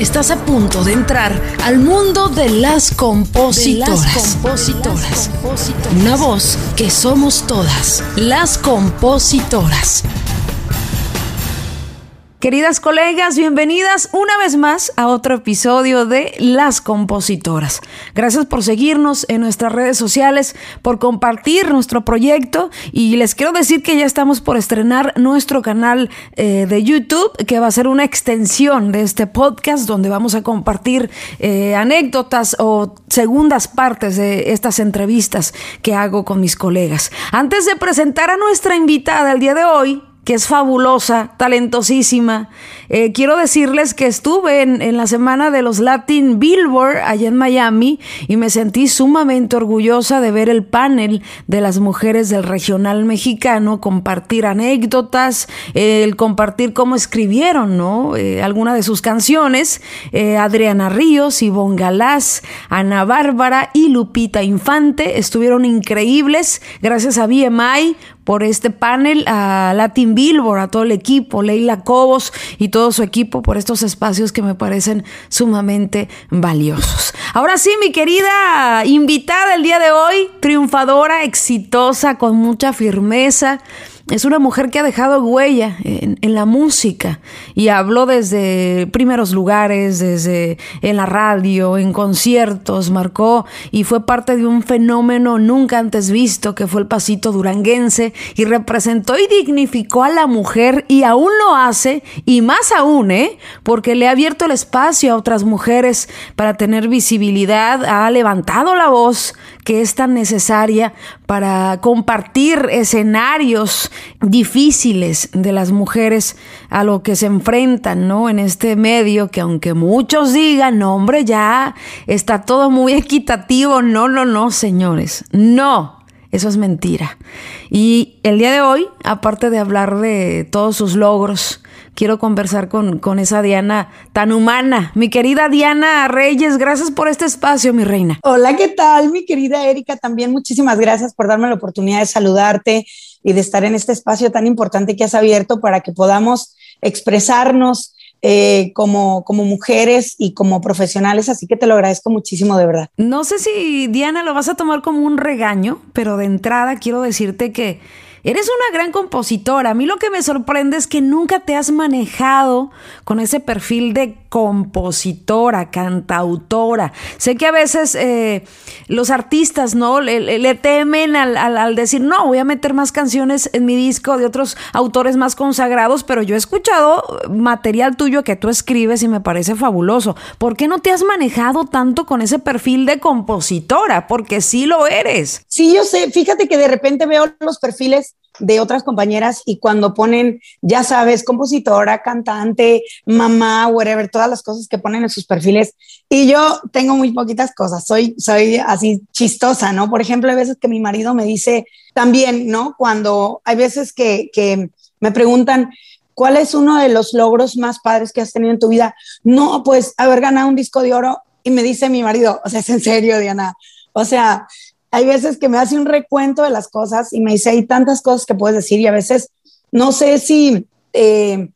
Estás a punto de entrar al mundo de las compositoras. compositoras. Una voz que somos todas, las compositoras. Queridas colegas, bienvenidas una vez más a otro episodio de Las Compositoras. Gracias por seguirnos en nuestras redes sociales, por compartir nuestro proyecto y les quiero decir que ya estamos por estrenar nuestro canal eh, de YouTube, que va a ser una extensión de este podcast donde vamos a compartir eh, anécdotas o segundas partes de estas entrevistas que hago con mis colegas. Antes de presentar a nuestra invitada el día de hoy, que es fabulosa, talentosísima. Eh, quiero decirles que estuve en, la semana de los Latin Billboard allá en Miami y me sentí sumamente orgullosa de ver el panel de las mujeres del regional mexicano, compartir anécdotas, el compartir cómo escribieron, ¿no? Eh, alguna de sus canciones. Eh, Adriana Ríos, Ivonne Galás, Ana Bárbara y Lupita Infante estuvieron increíbles. Gracias a BMI por este panel, a Latin Billboard, a todo el equipo, Leila Cobos y todo su equipo por estos espacios que me parecen sumamente valiosos. Ahora sí, mi querida invitada el día de hoy, triunfadora, exitosa, con mucha firmeza es una mujer que ha dejado huella en, la música y habló desde primeros lugares, desde en la radio, en conciertos, marcó y fue parte de un fenómeno nunca antes visto que fue el pasito duranguense y representó y dignificó a la mujer y aún lo hace y más aún, ¿eh? Porque le ha abierto el espacio a otras mujeres para tener visibilidad, ha levantado la voz que es tan necesaria para compartir escenarios difíciles de las mujeres a lo que se enfrentan, ¿no? En este medio que aunque muchos digan, no, hombre, ya está todo muy equitativo. No, no, no, señores. No. Eso es mentira. Y el día de hoy, aparte de hablar de todos sus logros, quiero conversar con, con esa Diana tan humana. Mi querida Diana Reyes, gracias por este espacio, mi reina. Hola, ¿qué tal, mi querida Erika? También muchísimas gracias por darme la oportunidad de saludarte y de estar en este espacio tan importante que has abierto para que podamos expresarnos eh, como, como mujeres y como profesionales, así que te lo agradezco muchísimo de verdad. No sé si Diana lo vas a tomar como un regaño, pero de entrada quiero decirte que Eres una gran compositora. A mí lo que me sorprende es que nunca te has manejado con ese perfil de compositora, cantautora. Sé que a veces eh, los artistas, ¿no? Le, temen al, decir, no, voy a meter más canciones en mi disco de otros autores más consagrados, pero yo he escuchado material tuyo que tú escribes y me parece fabuloso. ¿Por qué no te has manejado tanto con ese perfil de compositora? Porque sí lo eres. Sí, yo sé. Fíjate que de repente veo los perfiles de otras compañeras y cuando ponen, ya sabes, compositora, cantante, mamá, whatever, todas las cosas que ponen en sus perfiles. Y yo tengo muy poquitas cosas, soy, soy así chistosa, ¿no? Por ejemplo, hay veces que mi marido me dice también, ¿no? Cuando hay veces que, que me preguntan, ¿cuál es uno de los logros más padres que has tenido en tu vida? No, pues haber ganado un disco de oro. Y me dice mi marido, o sea, es en serio, Diana. O sea, hay veces que me hace un recuento de las cosas y me dice, hay tantas cosas que puedes decir y a veces no sé si eh,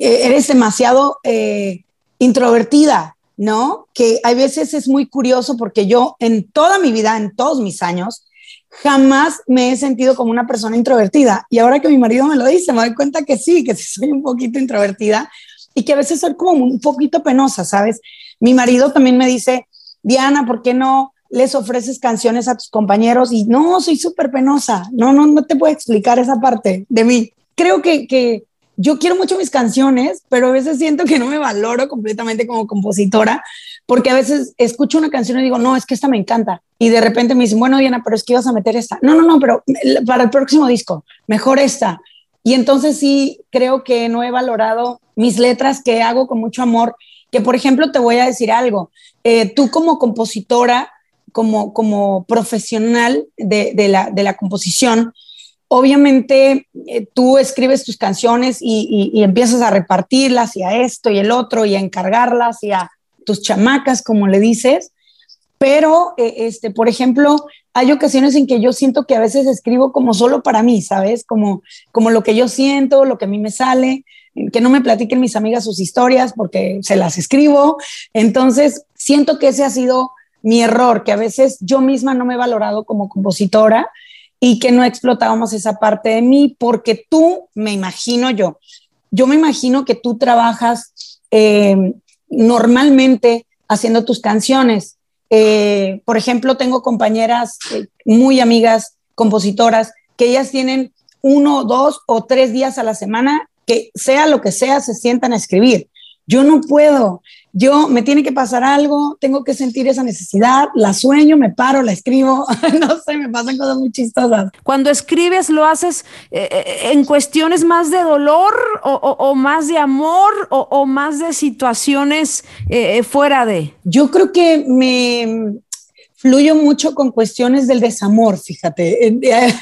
eres demasiado eh, introvertida, ¿no? Que hay veces es muy curioso porque yo en toda mi vida, en todos mis años, jamás me he sentido como una persona introvertida. Y ahora que mi marido me lo dice, me doy cuenta que sí, que soy un poquito introvertida y que a veces soy como un poquito penosa, ¿sabes? Mi marido también me dice, Diana, ¿por qué no les ofreces canciones a tus compañeros y no, soy súper penosa, no, no, no te puedo explicar esa parte de mí. Creo que, que yo quiero mucho mis canciones, pero a veces siento que no me valoro completamente como compositora, porque a veces escucho una canción y digo, no, es que esta me encanta. Y de repente me dicen, bueno, Diana, pero es que ibas a meter esta. No, no, no, pero para el próximo disco, mejor esta. Y entonces sí, creo que no he valorado mis letras que hago con mucho amor, que por ejemplo te voy a decir algo, eh, tú como compositora, como, como profesional de, de, la, de la composición, obviamente eh, tú escribes tus canciones y, y, empiezas a repartirlas y a esto y el otro y a encargarlas y a tus chamacas, como le dices. Pero, eh, este, por ejemplo, hay ocasiones en que yo siento que a veces escribo como solo para mí, ¿sabes? Como, como lo que yo siento, lo que a mí me sale. que no me platiquen mis amigas sus historias porque se las escribo. Entonces, siento que ese ha sido mi error, que a veces yo misma no me he valorado como compositora y que no explotábamos esa parte de mí porque tú, me imagino yo, yo me imagino que tú trabajas eh, normalmente haciendo tus canciones. Eh, por ejemplo, tengo compañeras eh, muy amigas, compositoras, que ellas tienen uno, dos o tres días a la semana que sea lo que sea, se sientan a escribir. Yo no puedo, yo me tiene que pasar algo, tengo que sentir esa necesidad, la sueño, me paro, la escribo, no sé, me pasan cosas muy chistosas. Cuando escribes, ¿lo haces eh, eh, en cuestiones más de dolor o, más de amor o, más de situaciones eh, fuera de? Yo creo que me fluyo mucho con cuestiones del desamor, fíjate,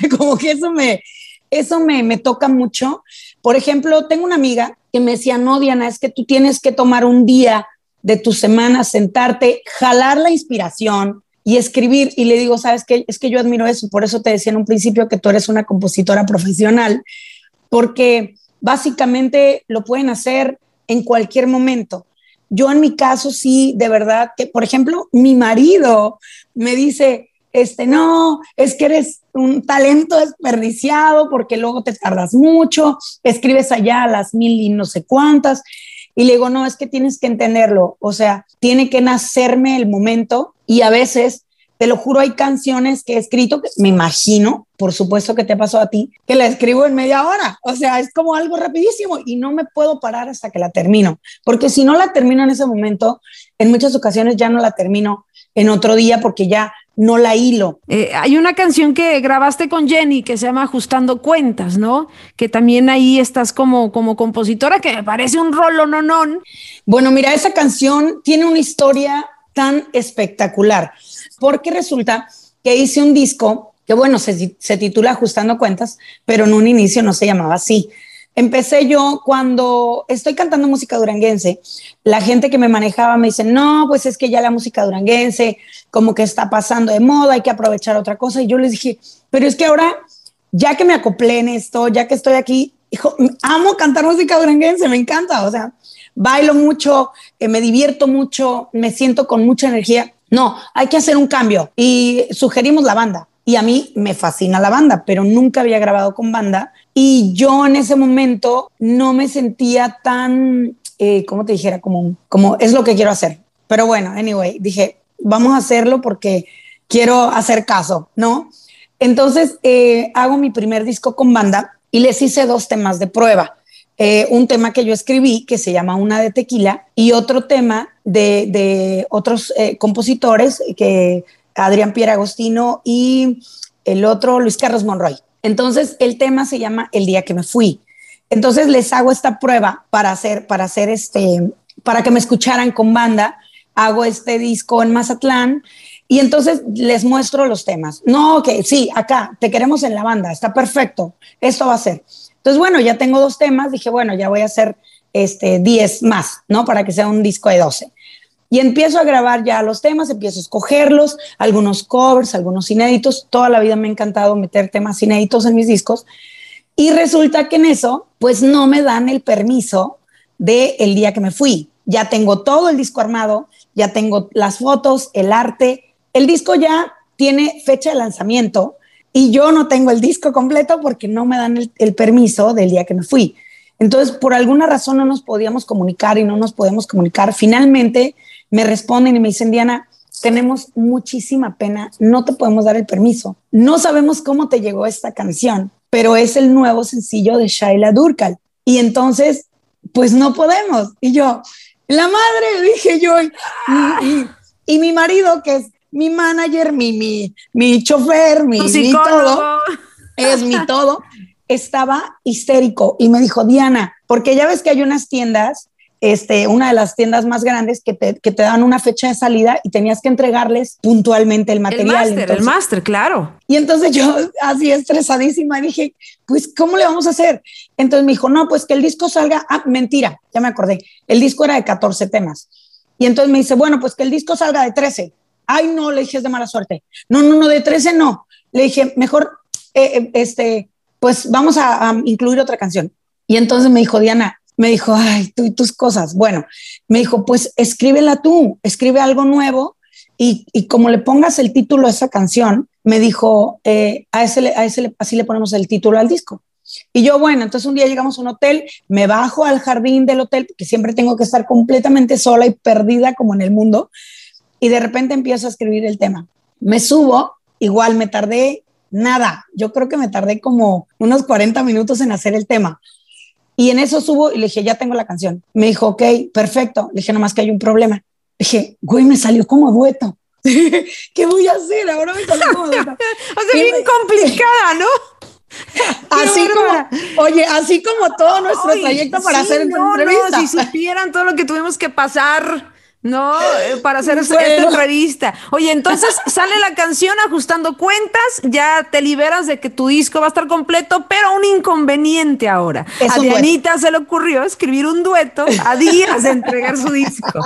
como que eso me, eso me, me toca mucho. Por ejemplo, tengo una amiga que me decía, no, Diana, es que tú tienes que tomar un día de tu semana, sentarte, jalar la inspiración y escribir. Y le digo, ¿sabes qué? Es que yo admiro eso. Por eso te decía en un principio que tú eres una compositora profesional, porque básicamente lo pueden hacer en cualquier momento. Yo en mi caso sí, de verdad, que por ejemplo, mi marido me dice, este, no, es que eres un talento desperdiciado porque luego te tardas mucho, escribes allá las mil y no sé cuántas. Y le digo, no, es que tienes que entenderlo, o sea, tiene que nacerme el momento y a veces, te lo juro, hay canciones que he escrito, que me imagino, por supuesto que te pasó a ti, que la escribo en media hora, o sea, es como algo rapidísimo y no me puedo parar hasta que la termino, porque si no la termino en ese momento, en muchas ocasiones ya no la termino en otro día porque ya no la hilo. Eh, hay una canción que grabaste con Jenny que se llama Ajustando Cuentas, ¿no? Que también ahí estás como, como compositora, que me parece un rolo nonón. Bueno, mira, esa canción tiene una historia tan espectacular, porque resulta que hice un disco que, bueno, se, se titula Ajustando Cuentas, pero en un inicio no se llamaba así. Empecé yo cuando estoy cantando música duranguense, la gente que me manejaba me dice, no, pues es que ya la música duranguense como que está pasando de moda, hay que aprovechar otra cosa. Y yo les dije, pero es que ahora, ya que me acoplé en esto, ya que estoy aquí, hijo, amo cantar música duranguense, me encanta, o sea, bailo mucho, eh, me divierto mucho, me siento con mucha energía. No, hay que hacer un cambio y sugerimos la banda. Y a mí me fascina la banda, pero nunca había grabado con banda. Y yo en ese momento no me sentía tan, eh, ¿cómo te dijera? Como, como es lo que quiero hacer. Pero bueno, anyway, dije, vamos a hacerlo porque quiero hacer caso, ¿no? Entonces eh, hago mi primer disco con banda y les hice dos temas de prueba. Eh, un tema que yo escribí que se llama Una de Tequila y otro tema de, otros eh, compositores que Adrián Pierre Agostino y el otro Luis Carlos Monroy. Entonces el tema se llama El día que me fui. Entonces les hago esta prueba para hacer, para hacer este, para que me escucharan con banda hago este disco en Mazatlán y entonces les muestro los temas. No, que sí, acá, te queremos en la banda, está perfecto, esto va a ser. Entonces, bueno, ya tengo dos temas, dije, bueno, ya voy a hacer este 10 más, ¿no? Para que sea un disco de 12. Y empiezo a grabar ya los temas, empiezo a escogerlos, algunos covers, algunos inéditos. Toda la vida me ha encantado meter temas inéditos en mis discos. Y resulta que en eso, pues no me dan el permiso de el día que me fui. Ya tengo todo el disco armado, ya tengo las fotos, el arte. El disco ya tiene fecha de lanzamiento y yo no tengo el disco completo porque no me dan el, permiso del día que me fui. Entonces, por alguna razón no nos podíamos comunicar y no nos podemos comunicar. Finalmente me responden y me dicen, Diana, tenemos muchísima pena, no te podemos dar el permiso. No sabemos cómo te llegó esta canción, pero es el nuevo sencillo de Shaila Durkal. Y entonces, pues no podemos. Y yo, la madre, dije yo. Y, mi marido, que es mi manager, mi, mi, mi chofer, mi, mi todo, es mi todo, estaba histérico y me dijo, Diana, porque ya ves que hay unas tiendas este, una de las tiendas más grandes que te, que te dan una fecha de salida y tenías que entregarles puntualmente el material. El máster, el máster, claro. Y entonces yo, así estresadísima, dije, pues, ¿cómo le vamos a hacer? Entonces me dijo, no, pues que el disco salga. Ah, mentira, ya me acordé. El disco era de 14 temas. Y entonces me dice, bueno, pues que el disco salga de 13. Ay, no, le dije, es de mala suerte. No, no, no, de 13 no. Le dije, mejor, eh, eh, este, pues vamos a incluir otra canción. Y entonces me dijo, Diana, me dijo, ay, tú y tus cosas. Bueno, me dijo, pues escríbela tú, escribe algo nuevo y, y como le pongas el título a esa canción, me dijo, eh, a ese, a ese así le ponemos el título al disco. Y yo, bueno, entonces un día llegamos a un hotel, me bajo al jardín del hotel, porque siempre tengo que estar completamente sola y perdida como en el mundo, y de repente empiezo a escribir el tema. Me subo, igual me tardé nada, yo creo que me tardé como unos 40 minutos en hacer el tema. Y en eso subo y le dije, ya tengo la canción. Me dijo, ok, perfecto. Le dije, nomás que hay un problema. Le dije, güey, me salió como dueto. ¿Qué voy a hacer? Ahora me salió como dueto. o sea, bien complicada, ¿no? así como, oye, así como todo nuestro trayecto para hacer no. No, si supieran todo lo que tuvimos que pasar. No, eh, para hacer esta, entrevista. Oye, entonces sale la canción ajustando cuentas, ya te liberas de que tu disco va a estar completo, pero un inconveniente ahora. a Dianita se le ocurrió escribir un dueto a días de entregar su disco.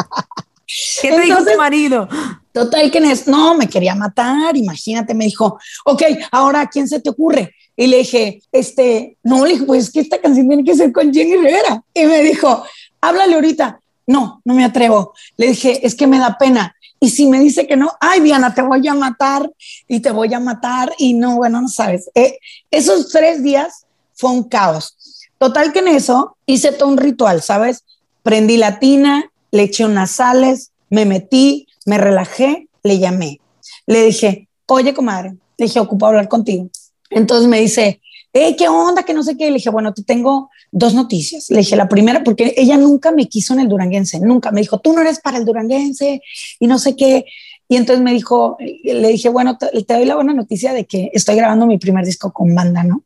¿Qué te dijo tu marido? Total que no, me quería matar, imagínate, me dijo, ok, ahora ¿a quién se te ocurre? Y le dije, este, no, le dije, pues es que esta canción tiene que ser con Jenny Rivera. Y me dijo, háblale ahorita. No, no me atrevo. Le dije, es que me da pena. Y si me dice que no, ay, Diana, te voy a matar y te voy a matar. Y no, bueno, no sabes. Eh, esos tres días fue un caos. Total que en eso hice todo un ritual, ¿sabes? Prendí la tina, le eché unas sales, me metí, me relajé, le llamé. Le dije, oye, comadre, le dije, ocupo hablar contigo. Entonces me dice, hey, ¿qué onda? Que no sé qué. Le dije, bueno, te tengo dos noticias. Le dije, la primera, porque ella nunca me quiso en el duranguense, nunca. Me dijo, tú no eres para el duranguense y no sé qué. Y entonces me dijo, le dije, bueno, te, te doy la buena noticia de que estoy grabando mi primer disco con banda, ¿no?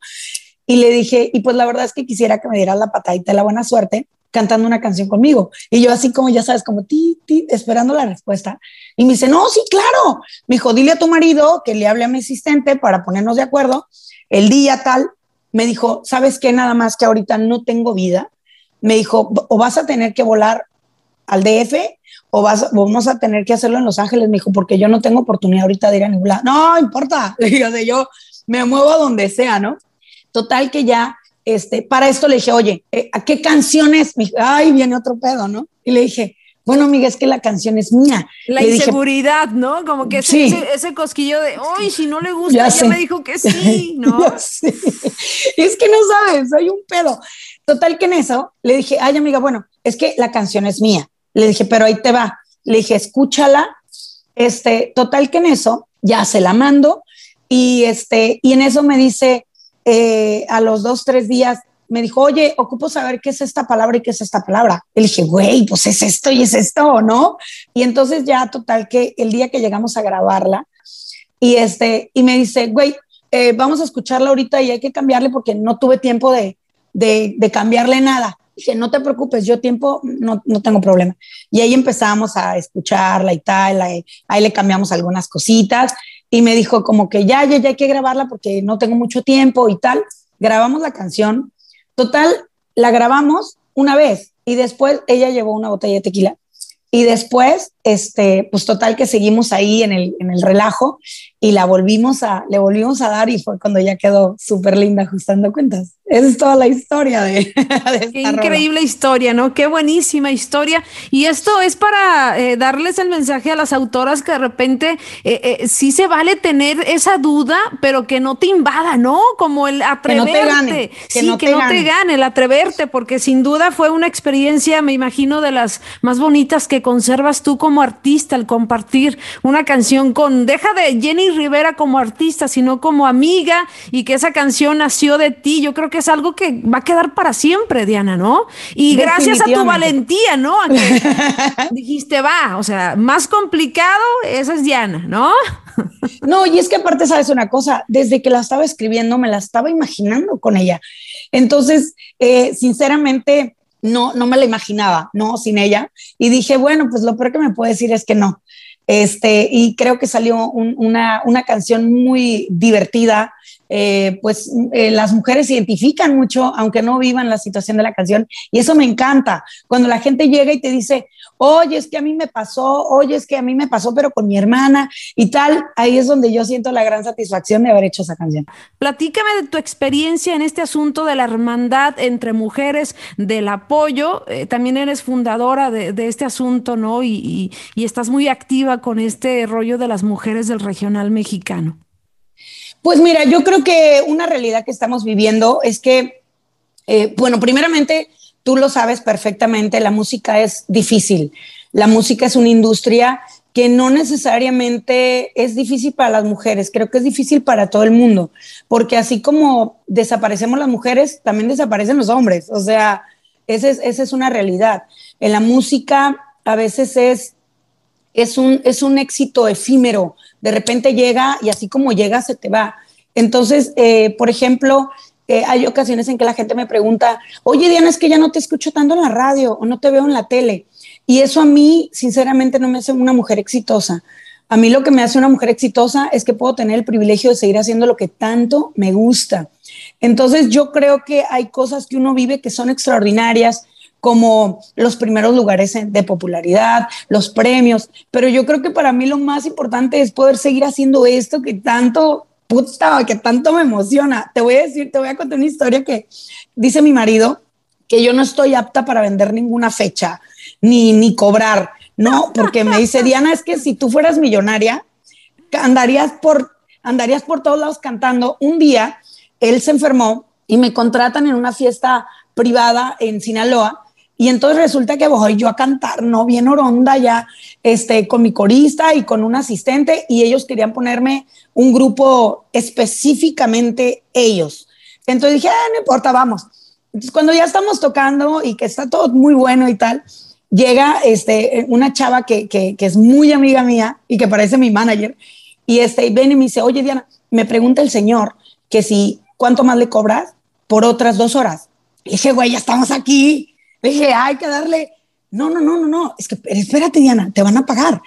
Y le dije, y pues la verdad es que quisiera que me dieras la patadita de la buena suerte cantando una canción conmigo. Y yo así como, ya sabes, como ti, ti, esperando la respuesta. Y me dice, no, sí, claro. Me dijo, dile a tu marido que le hable a mi asistente para ponernos de acuerdo el día tal. Me dijo, ¿sabes qué? Nada más que ahorita no tengo vida. Me dijo, o vas a tener que volar al DF o vas, vamos a tener que hacerlo en Los Ángeles. Me dijo, porque yo no tengo oportunidad ahorita de ir a ningún lado. No, importa. Le digo, yo me muevo a donde sea, ¿no? Total que ya este, para esto le dije, oye, eh, ¿a qué canciones? Me ay, viene otro pedo, ¿no? Y le dije, bueno, amiga, es que la canción es mía. La inseguridad, ¿no? Como que ese, ese, cosquillo de, ay, si no le gusta, ya, me dijo que sí, ¿no? es que no sabes, hay un pedo. Total que en eso le dije, ay, amiga, bueno, es que la canción es mía. Le dije, pero ahí te va. Le dije, escúchala. Este, total que en eso ya se la mando y este, y en eso me dice, eh, a los dos, tres días, me dijo, oye, ocupo saber qué es esta palabra y qué es esta palabra. Y le dije, güey, pues es esto y es esto, ¿no? Y entonces ya total que el día que llegamos a grabarla, y este, y me dice, güey, eh, vamos a escucharla ahorita y hay que cambiarle porque no tuve tiempo de, de, cambiarle nada. Dije, no te preocupes, yo tiempo no, no, tengo problema. Y ahí empezamos a escucharla y tal, ahí, ahí le cambiamos algunas cositas y me dijo como que ya, ya, ya hay que grabarla porque no tengo mucho tiempo y tal. Grabamos la canción. Total, la grabamos una vez y después ella llevó una botella de tequila. Y después, este, pues total que seguimos ahí en el, en el relajo y la volvimos a, le volvimos a dar y fue cuando ya quedó súper linda ajustando cuentas. Esa es toda la historia de, Qué increíble historia, ¿no? Qué buenísima historia. Y esto es para eh, darles el mensaje a las autoras que de repente eh, eh, sí se vale tener esa duda, pero que no te invada, ¿no? Como el atreverte. Que no te gane. Que sí, no que te no gane. te gane, el atreverte, porque sin duda fue una experiencia, me imagino, de las más bonitas que conservas tú como artista, al compartir una canción con, deja de Jenny Rivera como artista, sino como amiga y que esa canción nació de ti. Yo creo que es algo que va a quedar para siempre, Diana, ¿no? Y gracias a tu valentía, ¿no? dijiste, va, o sea, más complicado, esa es Diana, ¿no? no, y es que aparte, sabes una cosa, desde que la estaba escribiendo, me la estaba imaginando con ella. Entonces, eh, sinceramente, no, no me la imaginaba, ¿no? Sin ella. Y dije, bueno, pues lo peor que me puede decir es que no. Este, y creo que salió una, una canción muy divertida, eh, pues eh, las mujeres identifican mucho, aunque no vivan la situación de la canción, y eso me encanta. Cuando la gente llega y te dice, oye, es que a mí me pasó, oye, es que a mí me pasó, pero con mi hermana y tal, ahí es donde yo siento la gran satisfacción de haber hecho esa canción. Platícame de tu experiencia en este asunto de la hermandad entre mujeres, del apoyo. Eh, también eres fundadora de, este asunto, ¿no? y estás muy activa con este rollo de las mujeres del regional mexicano. Pues mira, yo creo que una realidad que estamos viviendo es que, eh, bueno, primeramente, tú lo sabes perfectamente, la música es difícil. La música es una industria que no necesariamente es difícil para las mujeres, creo que es difícil para todo el mundo, porque así como desaparecemos las mujeres, también desaparecen los hombres, o sea, esa es, esa es una realidad. En la música a veces es, es, un, es un éxito efímero, de repente llega y así como llega, se te va. Entonces, eh, por ejemplo, eh, hay ocasiones en que la gente me pregunta, oye Diana, es que ya no te escucho tanto en la radio o no te veo en la tele. Y eso a mí, sinceramente, no me hace una mujer exitosa. A mí lo que me hace una mujer exitosa es que puedo tener el privilegio de seguir haciendo lo que tanto me gusta. Entonces yo creo que hay cosas que uno vive que son extraordinarias, como los primeros lugares de popularidad, los premios, pero yo creo que para mí lo más importante es poder seguir haciendo esto que tanto, puta, que tanto me emociona. Te voy a decir, te voy a contar una historia que dice mi marido, que yo no estoy apta para vender ninguna fecha, ni, ni cobrar, no, porque me dice, Diana, es que si tú fueras millonaria, andarías por, andarías por todos lados cantando. Un día, él se enfermó y me contratan en una fiesta privada en Sinaloa y entonces resulta que voy yo a cantar, ¿no? Bien oronda ya, este, con mi corista y con un asistente, y ellos querían ponerme un grupo específicamente ellos. Entonces dije, ah, no importa, vamos. Entonces cuando ya estamos tocando y que está todo muy bueno y tal, llega este, una chava que, que, que es muy amiga mía y que parece mi manager, y este, ven y me dice, oye Diana, me pregunta el señor que si, ¿cuánto más le cobras por otras dos horas? Y dije, güey, ya estamos aquí dije, hay que darle. No, no, no, no, no. Es que espérate, Diana, te van a pagar.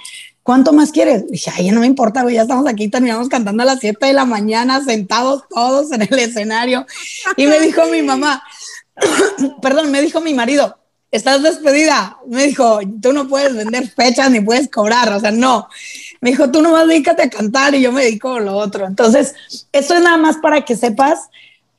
¿Cuánto más quieres? dije, ay, no me importa, güey, ya estamos aquí, terminamos cantando a las 7 de la mañana, sentados todos en el escenario. Y me dijo mi mamá, perdón, me dijo mi marido, estás despedida. Me dijo, tú no puedes vender fechas ni puedes cobrar, o sea, no. Me dijo, tú nomás dedícate a cantar y yo me dedico a lo otro. Entonces, esto es nada más para que sepas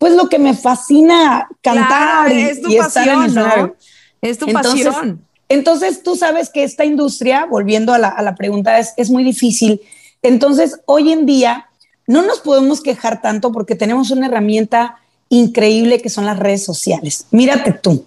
pues lo que me fascina cantar y, estar en el ¿no? Es tu pasión. Entonces tú sabes que esta industria, volviendo a la, pregunta, es, es muy difícil. Entonces hoy en día no nos podemos quejar tanto porque tenemos una herramienta increíble que son las redes sociales. Mírate tú,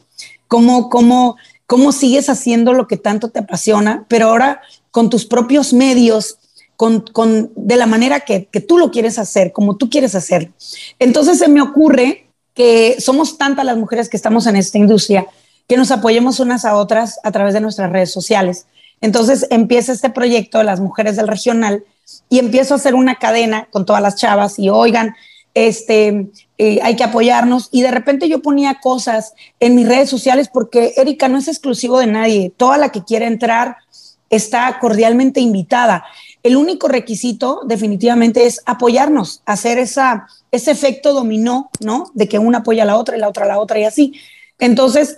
cómo, cómo, cómo sigues haciendo lo que tanto te apasiona, pero ahora con tus propios medios, con, de la manera que, tú lo quieres hacer, como tú quieres hacer. Entonces se me ocurre que somos tantas las mujeres que estamos en esta industria que nos apoyemos unas a otras a través de nuestras redes sociales. Entonces empieza este proyecto de las mujeres del regional y empiezo a hacer una cadena con todas las chavas y oigan, este, eh, hay que apoyarnos. Y de repente yo ponía cosas en mis redes sociales porque Erika no es exclusivo de nadie. Toda la que quiera entrar está cordialmente invitada. El único requisito definitivamente es apoyarnos, hacer esa, ese efecto dominó, ¿no? De que una apoya a la otra y la otra a la otra y así. Entonces,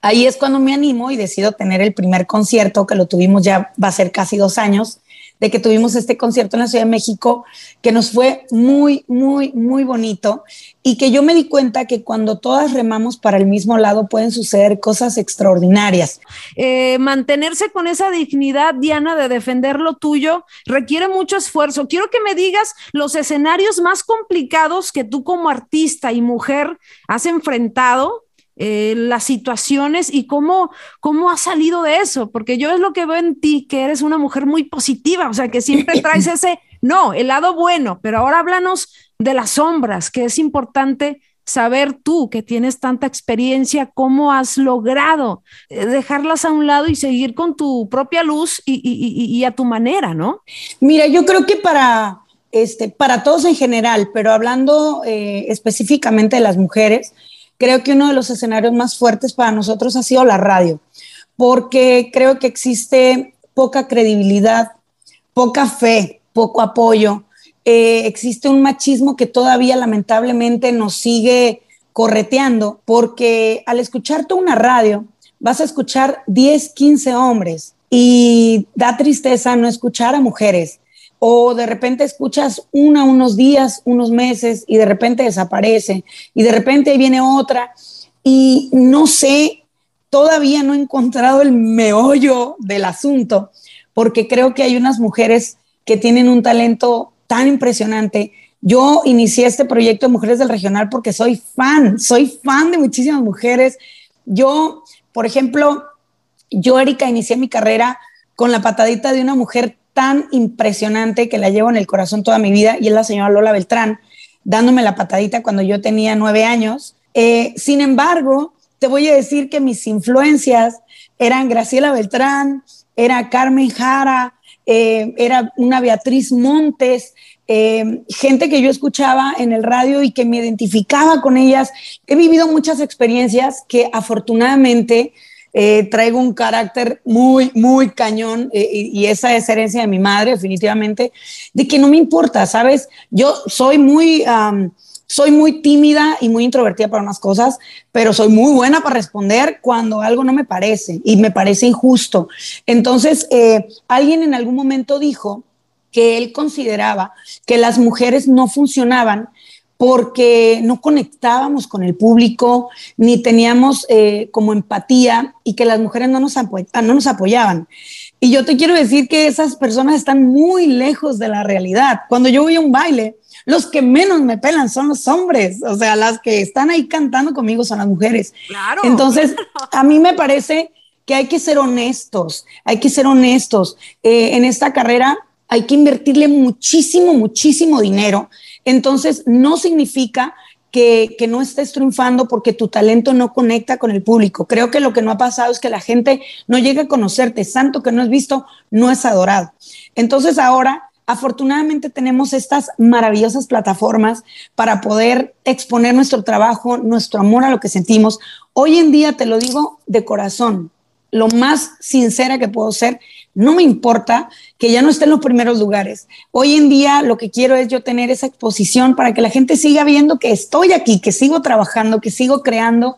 ahí es cuando me animo y decido tener el primer concierto, que lo tuvimos ya, va a ser casi dos años, de que tuvimos este concierto en la Ciudad de México, que nos fue muy, muy, muy bonito y que yo me di cuenta que cuando todas remamos para el mismo lado pueden suceder cosas extraordinarias. Eh, mantenerse con esa dignidad, Diana, de defender lo tuyo, requiere mucho esfuerzo. Quiero que me digas los escenarios más complicados que tú como artista y mujer has enfrentado eh, las situaciones y cómo, cómo has salido de eso, porque yo es lo que veo en ti, que eres una mujer muy positiva, o sea, que siempre traes ese, no, el lado bueno, pero ahora háblanos de las sombras, que es importante saber tú que tienes tanta experiencia, cómo has logrado eh, dejarlas a un lado y seguir con tu propia luz y, a tu manera, ¿no? Mira, yo creo que para, este, para todos en general, pero hablando eh, específicamente de las mujeres, creo que uno de los escenarios más fuertes para nosotros ha sido la radio, porque creo que existe poca credibilidad, poca fe, poco apoyo eh, existe un machismo que todavía lamentablemente nos sigue correteando, porque al escuchar tú una radio, vas a escuchar 10, 15 hombres y da tristeza no escuchar a mujeres. O de repente escuchas una unos días, unos meses y de repente desaparece y de repente viene otra y no sé, todavía no he encontrado el meollo del asunto porque creo que hay unas mujeres que tienen un talento tan impresionante. Yo inicié este proyecto de Mujeres del Regional porque soy fan, soy fan de muchísimas mujeres. Yo, por ejemplo, yo, Erika, inicié mi carrera con la patadita de una mujer tan impresionante que la llevo en el corazón toda mi vida y es la señora Lola Beltrán, dándome la patadita cuando yo tenía nueve años. Eh, sin embargo, te voy a decir que mis influencias eran Graciela Beltrán, era Carmen Jara, eh, era una Beatriz Montes, eh, gente que yo escuchaba en el radio y que me identificaba con ellas. He vivido muchas experiencias que afortunadamente eh, traigo un carácter muy, muy cañón y, esa es herencia de mi madre, definitivamente, de que no me importa, ¿sabes? Yo soy muy soy muy tímida y muy introvertida para unas cosas, pero soy muy buena para responder cuando algo no me parece y me parece injusto. Entonces, eh, alguien en algún momento dijo que él consideraba que las mujeres no funcionaban porque no conectábamos con el público, ni teníamos eh, como empatía y que las mujeres no nos, no nos apoyaban. Y yo te quiero decir que esas personas están muy lejos de la realidad. Cuando yo voy a un baile, los que menos me pelan son los hombres, o sea, las que están ahí cantando conmigo son las mujeres. Claro. Entonces, a mí me parece que hay que ser honestos, hay que ser honestos. Eh, en esta carrera hay que invertirle muchísimo, muchísimo dinero. Entonces, no significa que, no estés triunfando porque tu talento no conecta con el público. Creo que lo que no ha pasado es que la gente no llega a conocerte. Santo que no es visto, no es adorado. Entonces ahora Afortunadamente tenemos estas maravillosas plataformas para poder exponer nuestro trabajo, nuestro amor a lo que sentimos. Hoy en día, te lo digo de corazón, lo más sincera que puedo ser, no me importa que ya no esté en los primeros lugares. Hoy en día lo que quiero es yo tener esa exposición para que la gente siga viendo que estoy aquí, que sigo trabajando, que sigo creando.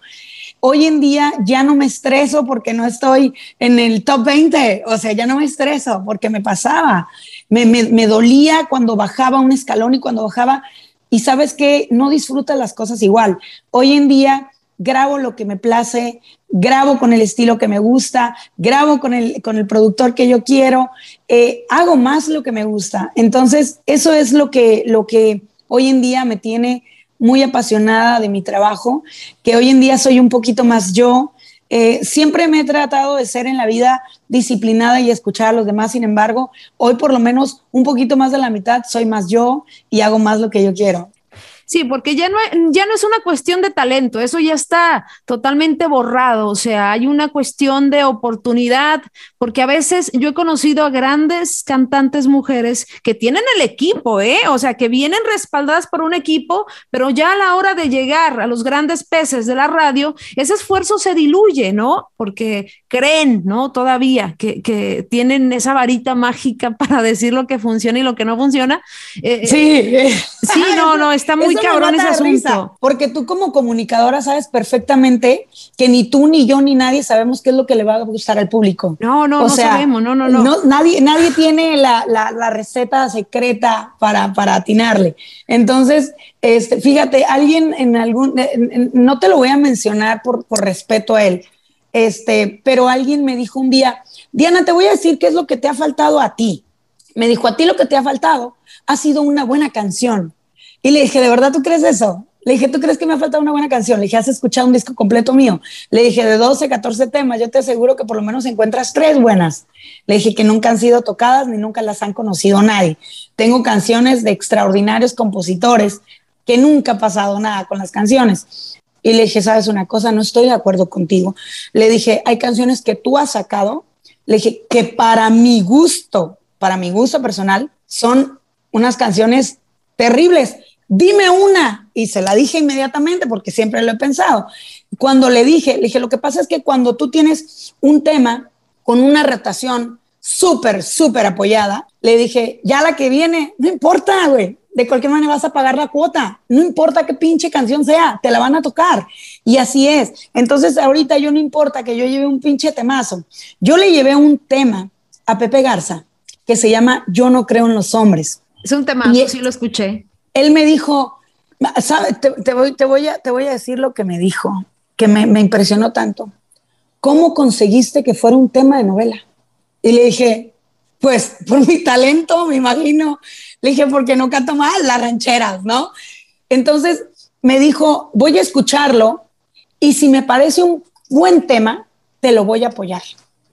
Hoy en día ya no me estreso porque no estoy en el top 20, o sea, ya no me estreso porque me pasaba. Me, dolía cuando bajaba un escalón y cuando bajaba, y sabes que no disfrutas las cosas igual. Hoy en día grabo lo que me place, grabo con el estilo que me gusta, grabo con el, con el productor que yo quiero, eh, hago más lo que me gusta. Entonces, eso es lo que, lo que hoy en día me tiene muy apasionada de mi trabajo, que hoy en día soy un poquito más yo, eh, siempre me he tratado de ser en la vida disciplinada y escuchar a los demás, sin embargo, hoy por lo menos un poquito más de la mitad soy más yo y hago más lo que yo quiero. Sí, porque ya no, ya no es una cuestión de talento, eso ya está totalmente borrado, o sea, hay una cuestión de oportunidad, porque a veces yo he conocido a grandes cantantes mujeres que tienen el equipo, ¿eh? O sea, que vienen respaldadas por un equipo, pero ya a la hora de llegar a los grandes peces de la radio, ese esfuerzo se diluye, ¿no? Porque creen, ¿no? Todavía que, que tienen esa varita mágica para decir lo que funciona y lo que no funciona. Eh, eh, sí. sí, no, no, está muy cabrón ese asunto. porque tú como comunicadora sabes perfectamente que ni tú ni yo ni nadie sabemos qué es lo que le va a gustar al público. No, no, no sabemos, no, no, no. nadie, nadie tiene la, la, receta secreta para, para atinarle. Entonces, este, fíjate, alguien en algún, no te lo voy a mencionar por, por respeto a él, este, pero alguien me dijo un día, Diana, te voy a decir qué es lo que te ha faltado a ti. Me dijo, a ti lo que te ha faltado ha sido una buena canción. Y le dije, ¿de verdad tú crees eso? Le dije, ¿tú crees que me ha faltado una buena canción? Le dije, ¿has escuchado un disco completo mío? Le dije, de 12, 14 temas, yo te aseguro que por lo menos encuentras tres buenas. Le dije que nunca han sido tocadas ni nunca las han conocido nadie. Tengo canciones de extraordinarios compositores que nunca ha pasado nada con las canciones. Y le dije, ¿sabes una cosa? No estoy de acuerdo contigo. Le dije, hay canciones que tú has sacado. Le dije, que para mi gusto, para mi gusto personal, son unas canciones terribles dime una. Y se la dije inmediatamente porque siempre lo he pensado. Cuando le dije, le dije, lo que pasa es que cuando tú tienes un tema con una rotación súper, súper apoyada, le dije, ya la que viene, no importa, güey, de cualquier manera vas a pagar la cuota, no importa qué pinche canción sea, te la van a tocar. Y así es. Entonces, ahorita yo no importa que yo lleve un pinche temazo. Yo le llevé un tema a Pepe Garza que se llama Yo no creo en los hombres. Es un temazo, sí lo escuché. Él me dijo, Te, voy, te, voy a, te voy a decir lo que me dijo, que me, me impresionó tanto. ¿Cómo conseguiste que fuera un tema de novela? Y le dije, pues por mi talento, me imagino. Le dije, porque no canto mal las rancheras, ¿no? Entonces me dijo, voy a escucharlo y si me parece un buen tema, te lo voy a apoyar.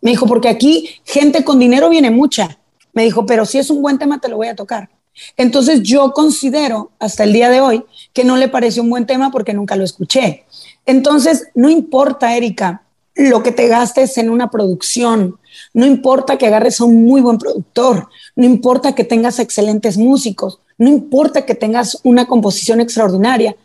Me dijo, porque aquí gente con dinero viene mucha. Me dijo, pero si es un buen tema, te lo voy a tocar. Entonces yo considero hasta el día de hoy que no le pareció un buen tema porque nunca lo escuché. Entonces, no importa, Erika, lo que te gastes en una producción, no importa que agarres a un muy buen productor, no importa que tengas excelentes músicos, no importa que tengas una composición extraordinaria,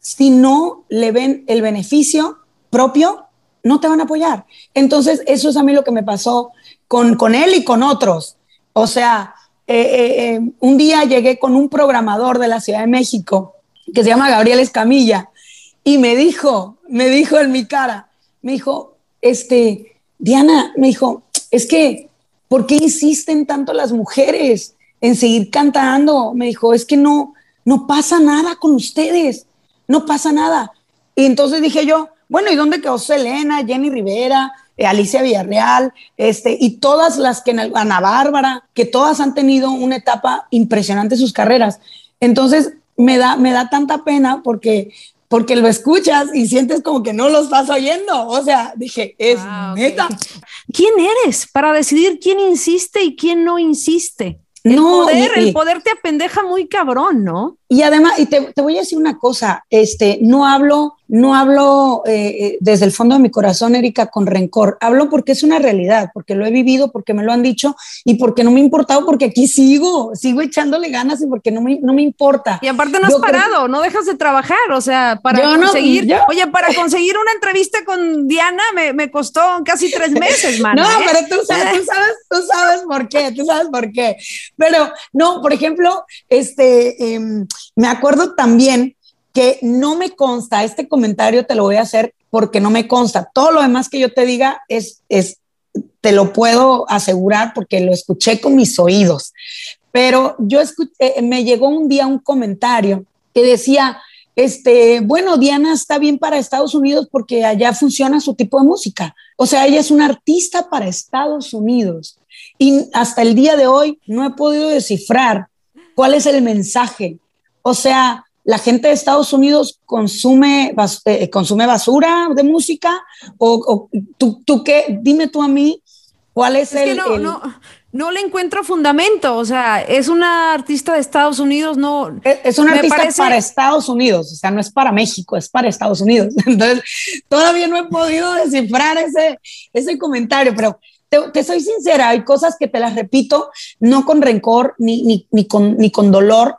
si no le ven el beneficio propio, no te van a apoyar. Entonces, eso es a mí lo que me pasó con, con él y con otros. O sea, eh, eh, eh, un día llegué con un programador de la Ciudad de México que se llama Gabriel Escamilla y me dijo, me dijo en mi cara, me dijo, este, Diana, me dijo, es que, ¿por qué insisten tanto las mujeres en seguir cantando? Me dijo, es que no, no pasa nada con ustedes, no pasa nada. Y entonces dije yo, bueno, ¿y dónde quedó Selena, Jenny Rivera, eh, Alicia Villarreal, este, y todas las que, Ana Bárbara, que todas han tenido una etapa impresionante en sus carreras? Entonces, me da, me da tanta pena porque porque lo escuchas y sientes como que no lo estás oyendo. O sea, dije, es ah, neta. ¿Quién eres para decidir quién insiste y quién no insiste? El no, poder, el poder te apendeja muy cabrón, ¿no? Y además, y te, te, voy a decir una cosa, este, no hablo no hablo eh, eh, desde el fondo de mi corazón, Erika, con rencor. Hablo porque es una realidad, porque lo he vivido, porque me lo han dicho y porque no me ha importado, porque aquí sigo, sigo echándole ganas y porque no me, no me importa. Y aparte no has parado, no dejas de trabajar, o sea, para conseguir, oye, para conseguir una entrevista con Diana me, me costó casi tres meses, man. no, ¿eh? pero tú sabes, tú sabes, tú sabes por qué, tú sabes por qué. Pero no, por ejemplo, este, em, me acuerdo también que no me consta, este comentario te lo voy a hacer porque no me consta. Todo lo demás que yo te diga es, es te lo puedo asegurar porque lo escuché con mis oídos. Pero yo escuché, eh, me llegó un día un comentario que decía, este, bueno, Diana está bien para Estados Unidos porque allá funciona su tipo de música. O sea, ella es una artista para Estados Unidos. Y hasta el día de hoy no he podido descifrar cuál es el mensaje. O sea, la gente de Estados Unidos consume, eh, consume basura de música o, tú, tú, qué, dime tú a mí cuál es, el, que no, no, no le encuentro fundamento, o sea, es una artista de Estados Unidos, no. Es, una artista para Estados Unidos, o sea, no es para México, es para Estados Unidos. Entonces, todavía no he podido descifrar ese, ese comentario, pero te, te, soy sincera, hay cosas que te las repito, no con rencor ni, ni, ni, con, ni con dolor,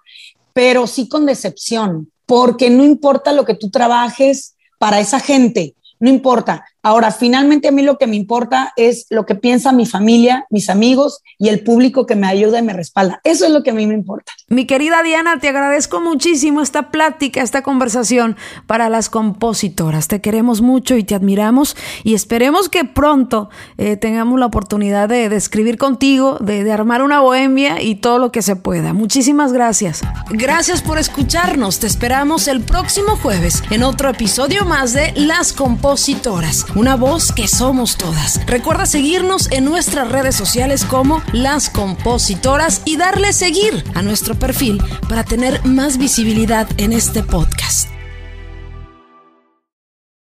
pero sí con decepción, porque no importa lo que tú trabajes para esa gente, no importa. Ahora, finalmente a mí lo que me importa es lo que piensa mi familia, mis amigos y el público que me ayuda y me respalda. Eso es lo que a mí me importa. Mi querida Diana, te agradezco muchísimo esta plática, esta conversación para las compositoras. Te queremos mucho y te admiramos y esperemos que pronto eh, tengamos la oportunidad de, escribir contigo, de, de armar una bohemia y todo lo que se pueda. Muchísimas gracias. Gracias por escucharnos. Te esperamos el próximo jueves en otro episodio más de Las Compositoras una voz que somos todas. Recuerda seguirnos en nuestras redes sociales como Las Compositoras y darle seguir a nuestro perfil para tener más visibilidad en este podcast.